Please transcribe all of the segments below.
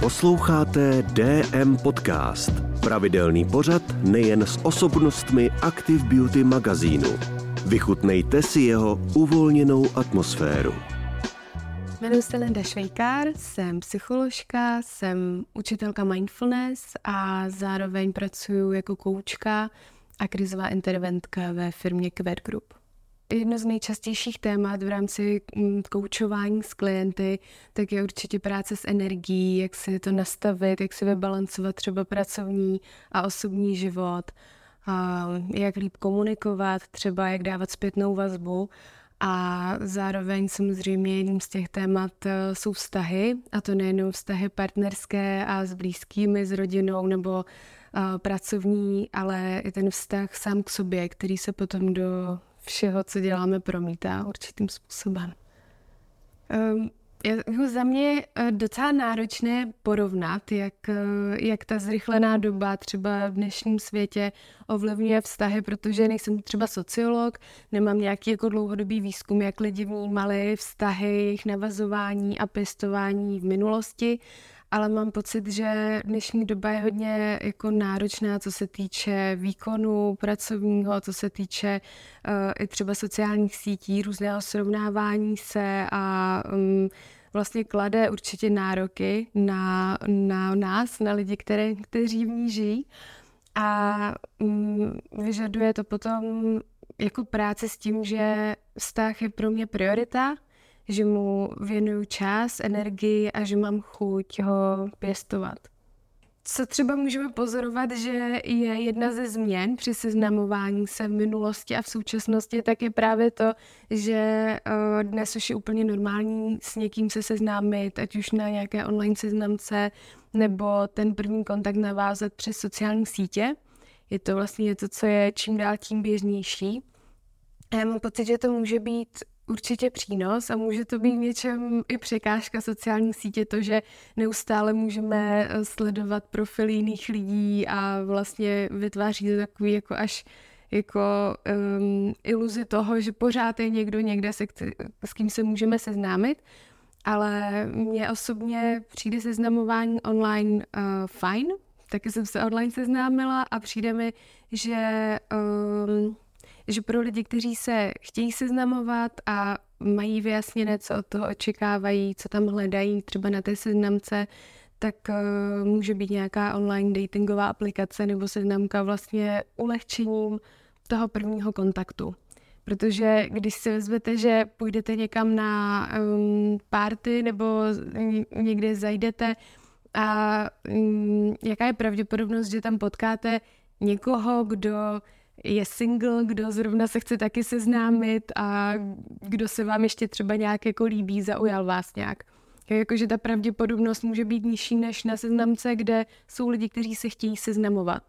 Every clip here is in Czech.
Posloucháte DM Podcast, pravidelný pořad nejen s osobnostmi Active Beauty magazínu. Vychutnejte si jeho uvolněnou atmosféru. Jmenuji se Linda Švejkár, jsem psycholožka, jsem učitelka mindfulness a zároveň pracuji jako koučka a krizová interventka ve firmě Quer Group. Jedno z nejčastějších témat v rámci mm, koučování s klienty, tak je určitě práce s energií, jak si to nastavit, jak si vybalancovat třeba pracovní a osobní život, a jak líp komunikovat, třeba jak dávat zpětnou vazbu. A zároveň samozřejmě jedním z těch témat e, jsou vztahy, a to nejenom vztahy partnerské a s blízkými, s rodinou nebo e, pracovní, ale i ten vztah sám k sobě, který se potom do všeho, co děláme, promítá určitým způsobem. Um, jako za mě je eh, docela náročné porovnat, jak, eh, jak ta zrychlená doba třeba v dnešním světě ovlivňuje vztahy, protože nejsem třeba sociolog, nemám nějaký jako dlouhodobý výzkum, jak lidi vnímali vztahy, jejich navazování a pěstování v minulosti, ale mám pocit, že dnešní doba je hodně jako náročná, co se týče výkonu pracovního, co se týče uh, i třeba sociálních sítí, různého srovnávání se a um, vlastně klade určitě nároky na, na nás, na lidi, které, kteří v ní žijí. A um, vyžaduje to potom jako práce s tím, že vztah je pro mě priorita, že mu věnuju čas, energii a že mám chuť ho pěstovat. Co třeba můžeme pozorovat, že je jedna ze změn při seznamování se v minulosti a v současnosti, tak je právě to, že eh, dnes už je úplně normální s někým se seznámit, ať už na nějaké online seznamce, nebo ten první kontakt navázat přes sociální sítě. Je to vlastně něco, co je čím dál tím běžnější. A já mám pocit, že to může být určitě přínos a může to být něčem i překážka sociální sítě, to, že neustále můžeme eh, sledovat profily jiných lidí a vlastně vytváří to takový jako až jako um, iluzi toho, že pořád je někdo někde, se, s kým se můžeme seznámit, ale mně osobně přijde seznamování online uh, fajn, taky jsem se online seznámila a přijde mi, že um, že pro lidi, kteří se chtějí seznamovat a mají vyjasněné, co od toho očekávají, co tam hledají třeba na té seznamce, tak uh, může být nějaká online datingová aplikace nebo seznamka vlastně ulehčením toho prvního kontaktu. Protože když si vezmete, že půjdete někam na um, party nebo někde zajdete a um, jaká je pravděpodobnost, že tam potkáte někoho, kdo je single, kdo zrovna se chce taky seznámit a kdo se vám ještě třeba nějak jako líbí, zaujal vás nějak. Jakože ta pravděpodobnost může být nižší než na seznamce, kde jsou lidi, kteří se chtějí seznamovat.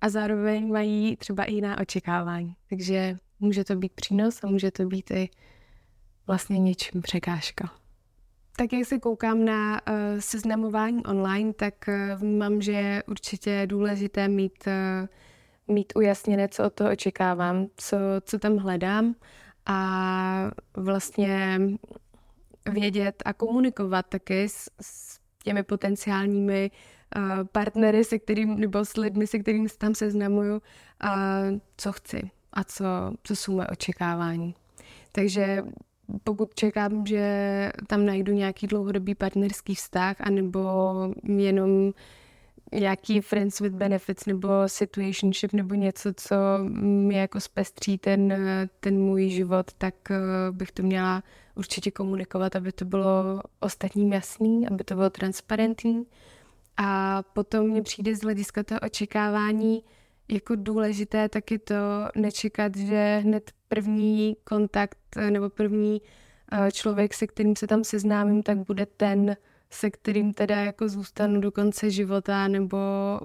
A zároveň mají třeba i jiná očekávání. Takže může to být přínos a může to být i vlastně něčím překážka. Tak jak se koukám na uh, seznamování online, tak uh, vnímám, že je určitě důležité mít uh, mít ujasněné, co od toho očekávám, co, co tam hledám a vlastně vědět a komunikovat taky s, s těmi potenciálními uh, partnery, se kterým, nebo s lidmi, se kterými se tam seznamuju, uh, co chci a co, co jsou moje očekávání. Takže pokud čekám, že tam najdu nějaký dlouhodobý partnerský vztah, anebo jenom nějaký friends with benefits nebo situationship nebo něco, co mi jako zpestří ten, ten můj život, tak eh, bych to měla určitě komunikovat, aby to bylo ostatním jasný, aby to bylo transparentní. A potom mě přijde z hlediska toho očekávání jako důležité taky to nečekat, že hned první kontakt eh, nebo první eh, člověk, se kterým se tam seznámím, tak bude ten, se kterým teda jako zůstanu do konce života nebo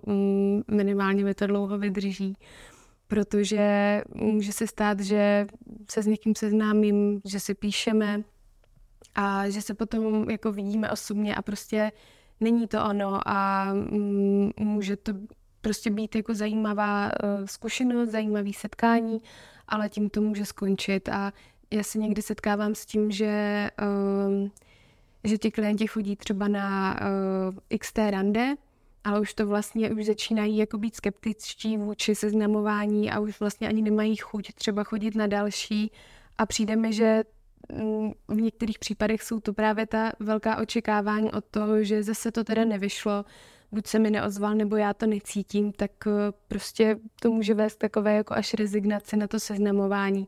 mm, minimálně mi to dlouho vydrží. Protože může se stát, že se s někým seznámím, že si píšeme a že se potom jako vidíme osobně a prostě není to ono a mm, může to prostě být jako zajímavá uh, zkušenost, zajímavý setkání, ale tím to může skončit a já se někdy setkávám s tím, že uh, že ti klienti chodí třeba na uh, XT rande, ale už to vlastně už začínají jako být skeptičtí vůči seznamování a už vlastně ani nemají chuť třeba chodit na další a přijde mi, že mm, v některých případech jsou to právě ta velká očekávání od toho, že zase to teda nevyšlo, buď se mi neozval, nebo já to necítím, tak eh, prostě to může vést takové jako až rezignaci na to seznamování.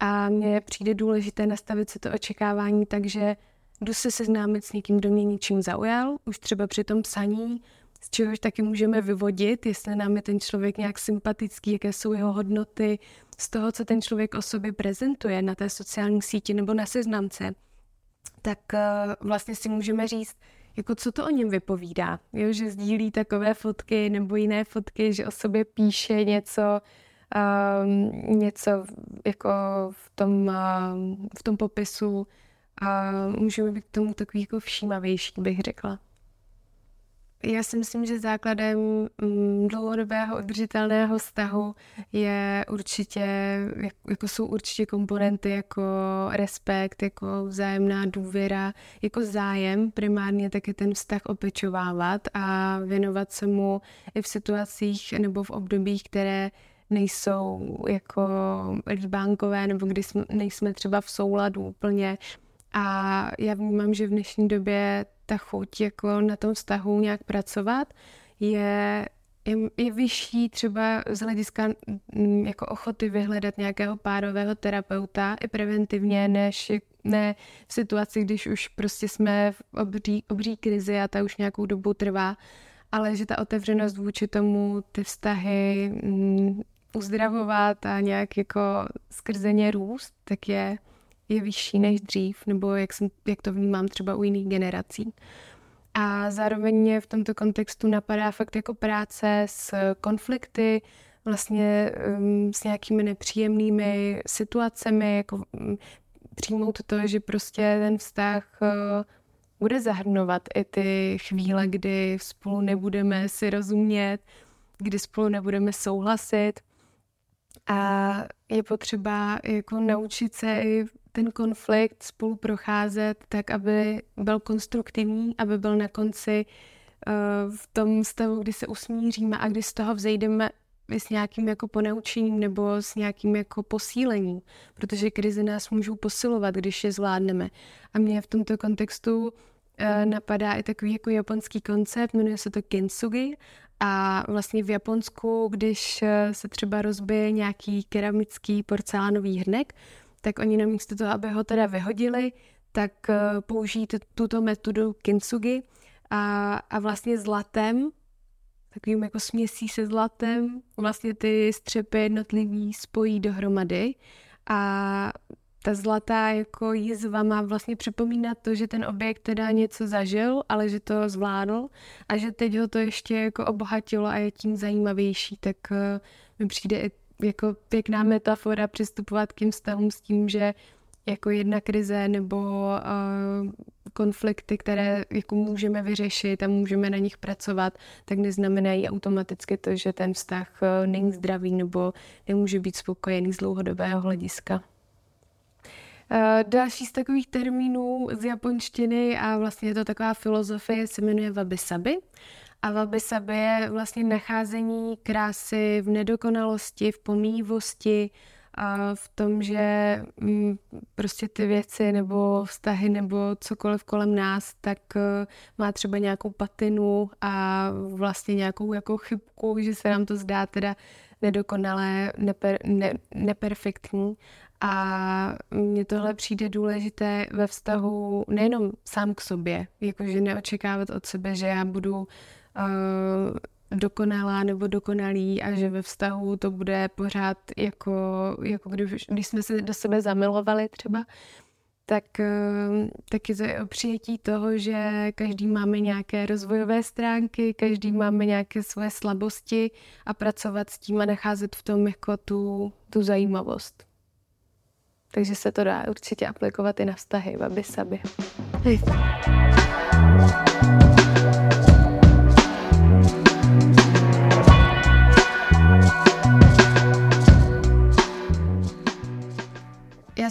A mně přijde důležité nastavit si to očekávání, takže jdu se seznámit s někým, kdo mě ničím zaujal, už třeba při tom psaní, z čehož taky můžeme vyvodit, jestli nám je ten člověk nějak sympatický, jaké jsou jeho hodnoty, z toho, co ten člověk o sobě prezentuje na té sociální síti nebo na seznamce, tak uh, vlastně si můžeme říct, jako co to o něm vypovídá, jo, že sdílí takové fotky nebo jiné fotky, že o sobě píše něco, um, něco jako v tom, um, v tom popisu a můžeme být k tomu takový jako všímavější, bych řekla. Já si myslím, že základem mm, dlouhodobého udržitelného vztahu je určitě, jako jsou určitě komponenty jako respekt, jako vzájemná důvěra, jako zájem primárně taky ten vztah opečovávat a věnovat se mu i v situacích nebo v obdobích, které nejsou jako líbánkové nebo kdy jsme, nejsme třeba v souladu úplně. A já vnímám, že v dnešní době ta chuť jako na tom vztahu nějak pracovat je, je, je vyšší třeba z hlediska mm, jako ochoty vyhledat nějakého párového terapeuta i preventivně, než ne v situaci, když už prostě jsme v obří, obří krizi a ta už nějakou dobu trvá, ale že ta otevřenost vůči tomu ty vztahy mm, uzdravovat a nějak jako skrze ně růst, tak je, je vyšší než dřív, nebo jak, jsem, jak to vnímám třeba u jiných generací. A zároveň mě v tomto kontextu napadá fakt jako práce s konflikty, vlastně um, s nějakými nepříjemnými situacemi, jako um, přijmout to, že prostě ten vztah uh, bude zahrnovat i ty chvíle, kdy spolu nebudeme si rozumět, kdy spolu nebudeme souhlasit. A je potřeba jako naučit se i ten konflikt spolu procházet tak, aby byl konstruktivní, aby byl na konci uh, v tom stavu, kdy se usmíříme a kdy z toho vzejdeme s nějakým jako ponaučením nebo s nějakým jako posílením, protože krize nás můžou posilovat, když je zvládneme. A mě v tomto kontextu uh, napadá i takový jako japonský koncept, jmenuje se to kintsugi a vlastně v Japonsku, když eh, se třeba rozbije nějaký keramický porcelánový hrnek, tak oni namísto toho, aby ho teda vyhodili, tak uh, použijí tuto metodu kintsugi a, a vlastně zlatem, takovým jako směsí se zlatem, vlastně ty střepy jednotlivý spojí dohromady a ta zlatá jako jizva má vlastně připomínat to, že ten objekt teda něco zažil, ale že to zvládl a že teď ho to ještě jako obohatilo a je tím zajímavější, tak uh, mi přijde i jako pěkná metafora přistupovat k těm vztahům s tím, že jako jedna krize nebo uh, konflikty, které jako můžeme vyřešit a můžeme na nich pracovat, tak neznamenají automaticky to, že ten vztah uh, není zdravý nebo nemůže být spokojený z dlouhodobého hlediska. Uh, další z takových termínů z japonštiny a vlastně je to taková filozofie, se jmenuje wabi-sabi. A wabi sabi je vlastně nacházení krásy v nedokonalosti, v pomývosti, a v tom, že mm, prostě ty věci nebo vztahy nebo cokoliv kolem nás, tak uh, má třeba nějakou patinu a vlastně nějakou jako chybku, že se nám to zdá teda nedokonalé, neper, ne, neperfektní. A mně tohle přijde důležité ve vztahu nejenom sám k sobě, jakože neočekávat od sebe, že já budu dokonalá nebo dokonalý a že ve vztahu to bude pořád jako, jako když, když jsme se do sebe zamilovali třeba, tak, uh, tak je to o přijetí toho, že každý máme nějaké rozvojové stránky, každý máme nějaké své slabosti a pracovat s tím a nacházet v tom jako tu, tu zajímavost. Takže se to dá určitě aplikovat i na vztahy, aby sabi.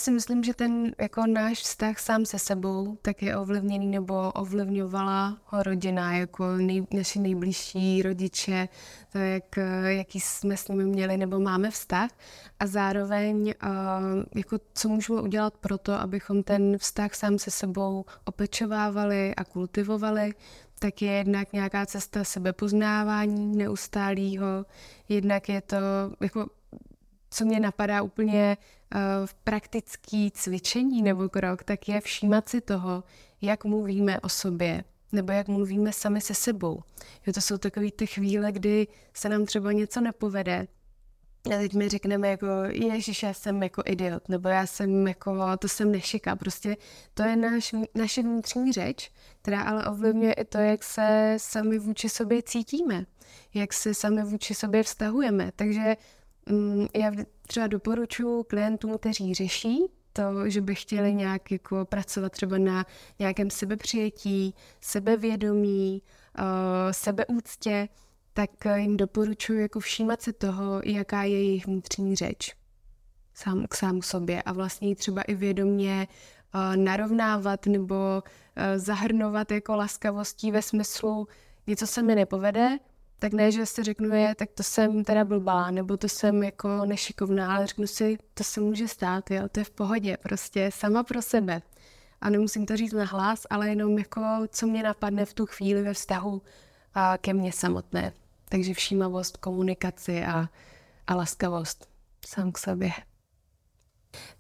Si myslím, že ten jako náš vztah sám se sebou tak je ovlivněný nebo ovlivňovala ho rodina, jako nej, naši nejbližší rodiče, to jak, jaký jsme s nimi měli nebo máme vztah. A zároveň uh, jako co můžeme udělat pro to, abychom ten vztah sám se sebou opečovávali a kultivovali, tak je jednak nějaká cesta sebepoznávání neustálého, jednak je to jako co mě napadá úplně uh, v praktický cvičení nebo krok, tak je všímat si toho, jak mluvíme o sobě, nebo jak mluvíme sami se sebou. Jo, to jsou takové ty chvíle, kdy se nám třeba něco nepovede, a teď mi řekneme jako, ježiš, já jsem jako idiot, nebo já jsem jako, to jsem nešika. Prostě to je naš, naše vnitřní řeč, která ale ovlivňuje i to, jak se sami vůči sobě cítíme, jak se sami vůči sobě vztahujeme. Takže já třeba doporučuji klientům, kteří řeší to, že by chtěli nějak jako pracovat třeba na nějakém sebepřijetí, sebevědomí, uh, sebeúctě, tak jim doporučuji jako všímat se toho, jaká je jejich vnitřní řeč sám k sámu sobě a vlastně ji třeba i vědomě uh, narovnávat nebo uh, zahrnovat jako laskavostí ve smyslu něco se mi nepovede, tak ne, že si řeknu, je, tak to jsem teda blbá, nebo to jsem jako nešikovná, ale řeknu si, to se může stát, jo, to je v pohodě, prostě sama pro sebe. A nemusím to říct na hlas, ale jenom jako, co mě napadne v tu chvíli ve vztahu a ke mně samotné. Takže všímavost, komunikaci a, a laskavost sám k sobě.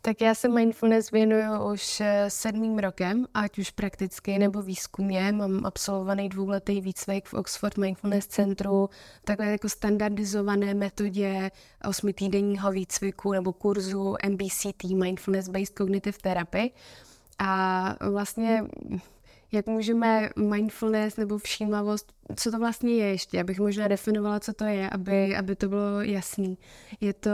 Tak já se mindfulness věnuju už eh, sedmým rokem, ať už prakticky nebo výzkumně. Mám absolvovaný dvouletý výcvik v Oxford Mindfulness Centru, takhle jako standardizované metodě osmitýdenního výcviku nebo kurzu MBCT, Mindfulness Based Cognitive Therapy. A vlastně jak můžeme mindfulness nebo všímavost, co to vlastně je ještě, abych možná definovala, co to je, aby, aby to bylo jasný. Je to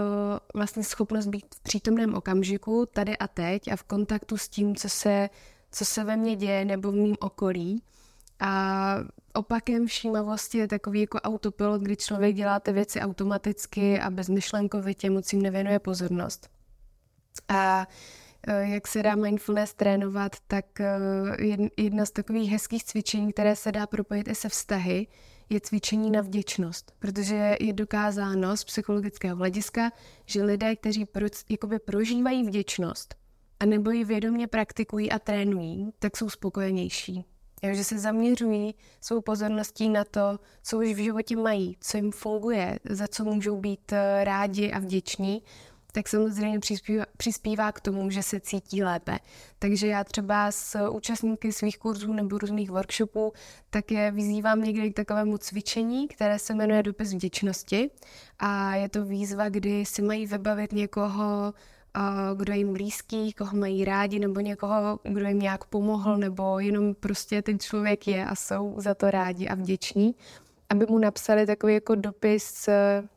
vlastně schopnost být v přítomném okamžiku, tady a teď a v kontaktu s tím, co se, co se ve mně děje nebo v mém okolí. A opakem všímavosti je takový jako autopilot, kdy člověk dělá ty věci automaticky a bezmyšlenkovitě, moc jim nevěnuje pozornost. A jak se dá mindfulness trénovat, tak eh, jedna z takových hezkých cvičení, které se dá propojit i se vztahy, je cvičení na vděčnost, protože je dokázáno z psychologického hlediska, že lidé, kteří pro, jakoby prožívají vděčnost a nebo ji vědomě praktikují a trénují, tak jsou spokojenější. Jo, že se zaměřují svou pozorností na to, co už v životě mají, co jim funguje, za co můžou být eh, rádi a vděční tak samozřejmě přispívá, přispívá k tomu, že se cítí lépe. Takže já třeba s účastníky svých kurzů nebo různých workshopů tak je vyzývám někdy k takovému cvičení, které se jmenuje dopis vděčnosti a je to výzva, kdy si mají vybavit někoho, kdo jim blízký, koho mají rádi, nebo někoho, kdo jim nějak pomohl, nebo jenom prostě ten člověk je a jsou za to rádi a vděční, aby mu napsali takový jako dopis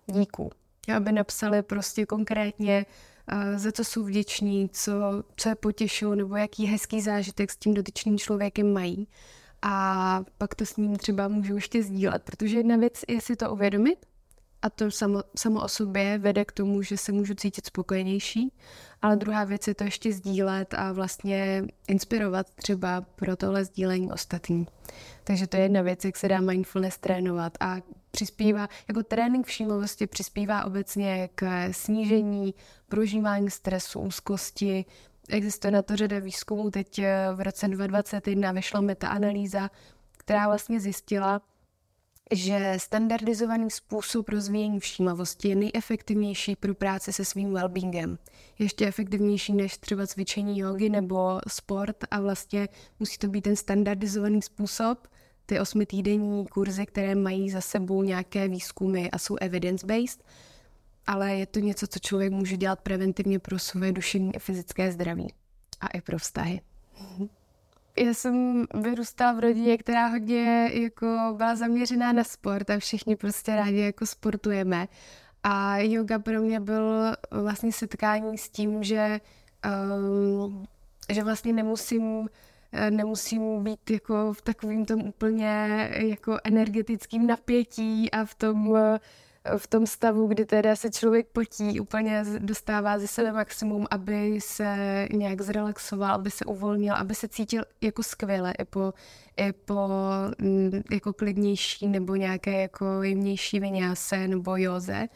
díků aby napsali prostě konkrétně, uh, za co jsou vděční, co, co je potěšují, nebo jaký hezký zážitek s tím dotyčným člověkem mají. A pak to s ním třeba můžu ještě sdílet, protože jedna věc je si to uvědomit, a to samo, samo o sobě vede k tomu, že se můžu cítit spokojenější, ale druhá věc je to ještě sdílet a vlastně inspirovat třeba pro tohle sdílení ostatní. Takže to je jedna věc, jak se dá mindfulness trénovat a přispívá, jako trénink všímavosti přispívá obecně k snížení prožívání stresu, úzkosti. Existuje na to řada výzkumů, teď v roce 2021 vyšla metaanalýza, která vlastně zjistila, že standardizovaný způsob rozvíjení všímavosti je nejefektivnější pro práci se svým wellbeingem. Ještě efektivnější než třeba cvičení jogy nebo sport a vlastně musí to být ten standardizovaný způsob, ty osmitýdenní kurzy, které mají za sebou nějaké výzkumy a jsou evidence-based, ale je to něco, co člověk může dělat preventivně pro své duševní a fyzické zdraví a i pro vztahy. Já jsem vyrůstala v rodině, která hodně jako byla zaměřená na sport a všichni prostě rádi jako sportujeme. A yoga pro mě byl vlastně setkání s tím, že, um, že vlastně nemusím nemusím být jako v takovým tom úplně jako energetickým napětí a v tom v tom stavu, kdy teda se člověk potí, úplně dostává ze sebe maximum, aby se nějak zrelaxoval, aby se uvolnil, aby se cítil jako skvěle i po, i po mm, jako klidnější nebo nějaké jako jemnější vyňáse nebo józe.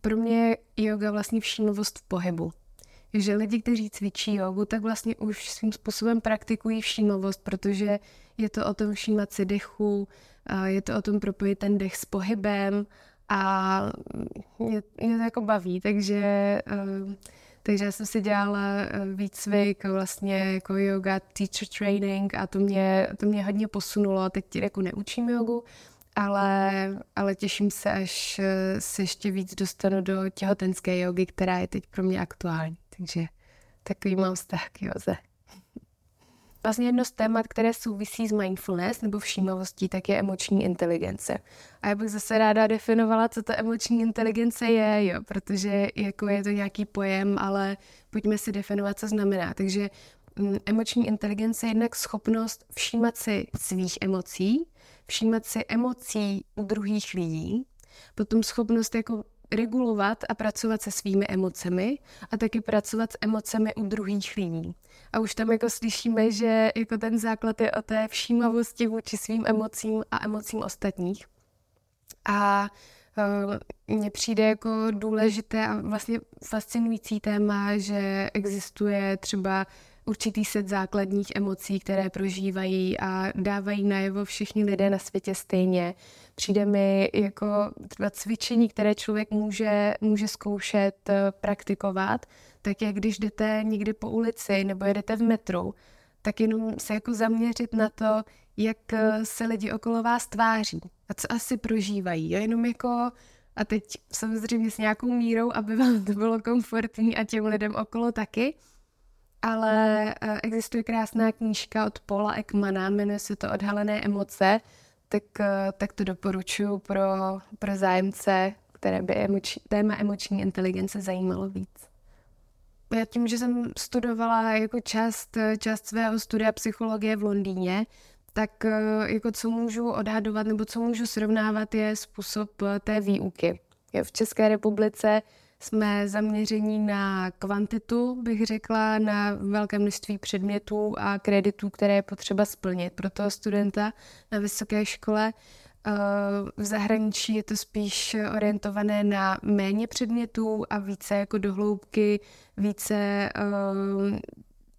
Pro mě je yoga vlastně všímavost v pohybu že lidi, kteří cvičí jogu, tak vlastně už svým způsobem praktikují všímavost, protože je to o tom všímat si dechu, je to o tom propojit ten dech s pohybem a mě, mě to jako baví, takže, eh, takže já jsem si dělala eh, výcvik vlastně jako yoga teacher training a to mě, to mě hodně posunulo. Teď jako neučím jogu, ale, ale těším se, až eh, se ještě víc dostanu do těhotenské jogy, která je teď pro mě aktuální. Takže takový mám vztah k joze. Vlastně jedno z témat, které souvisí s mindfulness nebo všímavostí, tak je emoční inteligence. A já bych zase ráda definovala, co ta emoční inteligence je, jo, protože jako je to nějaký pojem, ale pojďme si definovat, co znamená. Takže mm, emoční inteligence je jednak schopnost všímat si svých emocí, všímat si emocí u druhých lidí, potom schopnost jako regulovat a pracovat se svými emocemi a taky pracovat s emocemi u druhých lidí. A už tam jako slyšíme, že jako ten základ je o té všímavosti vůči svým emocím a emocím ostatních. A uh, mně přijde jako důležité a vlastně fascinující téma, že existuje třeba určitý set základních emocí, které prožívají a dávají najevo všichni lidé na světě stejně. Přijde mi jako třeba cvičení, které člověk může, může zkoušet eh, praktikovat, tak jak když jdete někdy po ulici nebo jedete v metru, tak jenom se jako zaměřit na to, jak eh, se lidi okolo vás tváří a co asi prožívají. Jo? Jenom jako, a teď samozřejmě s nějakou mírou, aby vám to bylo komfortní a těm lidem okolo taky, ale eh, existuje krásná knížka od Paula Ekmana, jmenuje se to Odhalené emoce, tak, eh, tak to doporučuji pro, pro zájemce, které by emoč, téma emoční inteligence zajímalo víc. Já tím, že jsem studovala jako část, část svého studia psychologie v Londýně, tak eh, jako co můžu odhadovat nebo co můžu srovnávat je způsob té výuky. V České republice jsme zaměření na kvantitu, bych řekla, na velké množství předmětů a kreditů, které je potřeba splnit pro toho studenta na vysoké škole. Eh, v zahraničí je to spíš orientované na méně předmětů a více jako dohloubky, více eh,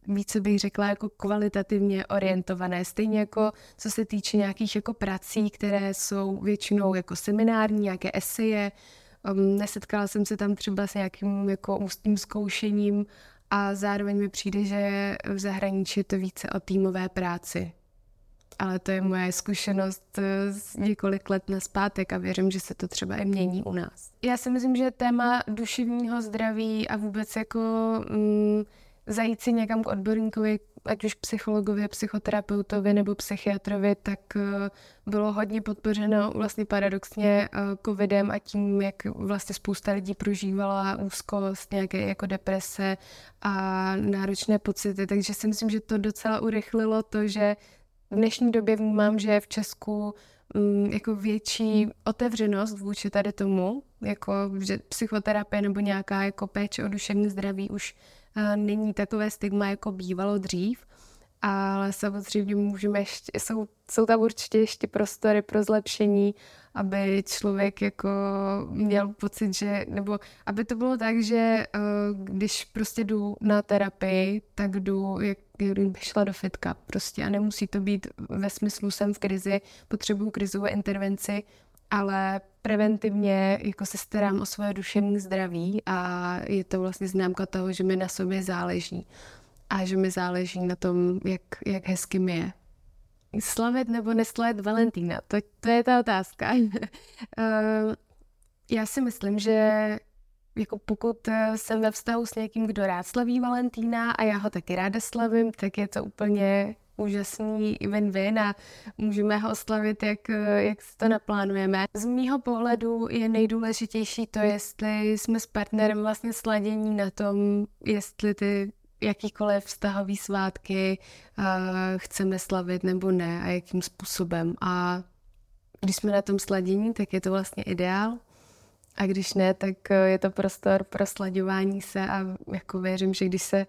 více bych řekla jako kvalitativně orientované. Stejně jako co se týče nějakých jako prací, které jsou většinou jako seminární, nějaké eseje, Um, nesetkala jsem se tam třeba s nějakým jako ústním zkoušením a zároveň mi přijde, že v zahraničí je to více o týmové práci. Ale to je moje zkušenost eh, z několik let na zpátek a věřím, že se to třeba i mění u nás. Já si myslím, že téma duševního zdraví a vůbec jako mm, zajít si někam k odborníkovi, ať už psychologovi, psychoterapeutovi nebo psychiatrovi, tak eh, bylo hodně podpořeno vlastně paradoxně eh, covidem a tím, jak vlastně spousta lidí prožívala úzkost, nějaké jako deprese a náročné pocity. Takže si myslím, že to docela urychlilo to, že v dnešní době vnímám, že v Česku mm, jako větší otevřenost vůči tady tomu, jako že psychoterapie nebo nějaká jako péče o duševní zdraví už není takové stigma, jako bývalo dřív, ale samozřejmě můžeme ještě, jsou, jsou tam určitě ještě prostory pro zlepšení, aby člověk jako měl pocit, že, nebo aby to bylo tak, že eh, když prostě jdu na terapii, tak jdu, jak kdyby šla do fitka prostě a nemusí to být ve smyslu jsem v krizi, potřebuju krizové intervenci, ale preventivně jako se starám o svoje duševní zdraví a je to vlastně známka toho, že mi na sobě záleží a že mi záleží na tom, jak, jak hezky mi je. Slavit nebo neslavit Valentína, to, to je ta otázka. Eh, já si myslím, že jako pokud jsem ve vztahu s někým, kdo rád slaví Valentína a já ho taky ráda slavím, tak je to úplně úžasný win-win a můžeme ho oslavit, jak, jak si to naplánujeme. Z mýho pohledu je nejdůležitější to, jestli jsme s partnerem vlastně sladění na tom, jestli ty jakýkoliv vztahový svátky uh, chceme slavit nebo ne a jakým způsobem. A když jsme na tom sladění, tak je to vlastně ideál. a když ne, tak eh, je to prostor pro slaďování se a jako věřím, že když se,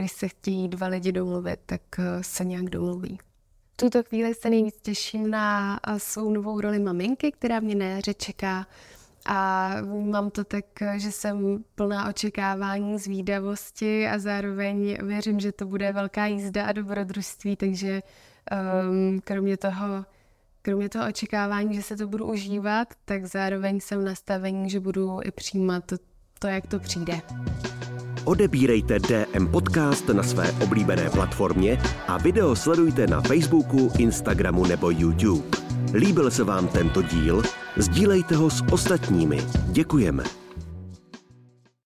když se chtějí dva lidi domluvit, tak eh, se nějak domluví. V tuto chvíli se nejvíc těším na eh, svou novou roli maminky, která mě na jaře čeká a mám to tak, že jsem plná očekávání, zvídavosti a zároveň věřím, že to bude velká jízda a dobrodružství, takže um, kromě toho kromě toho očekávání, že se to budu užívat, tak zároveň jsem nastavení, že budu i přijímat to, to jak to přijde. Odebírejte DM Podcast na své oblíbené platformě a video sledujte na Facebooku, Instagramu nebo YouTube. Líbil se vám tento díl? Sdílejte ho s ostatními. Děkujeme.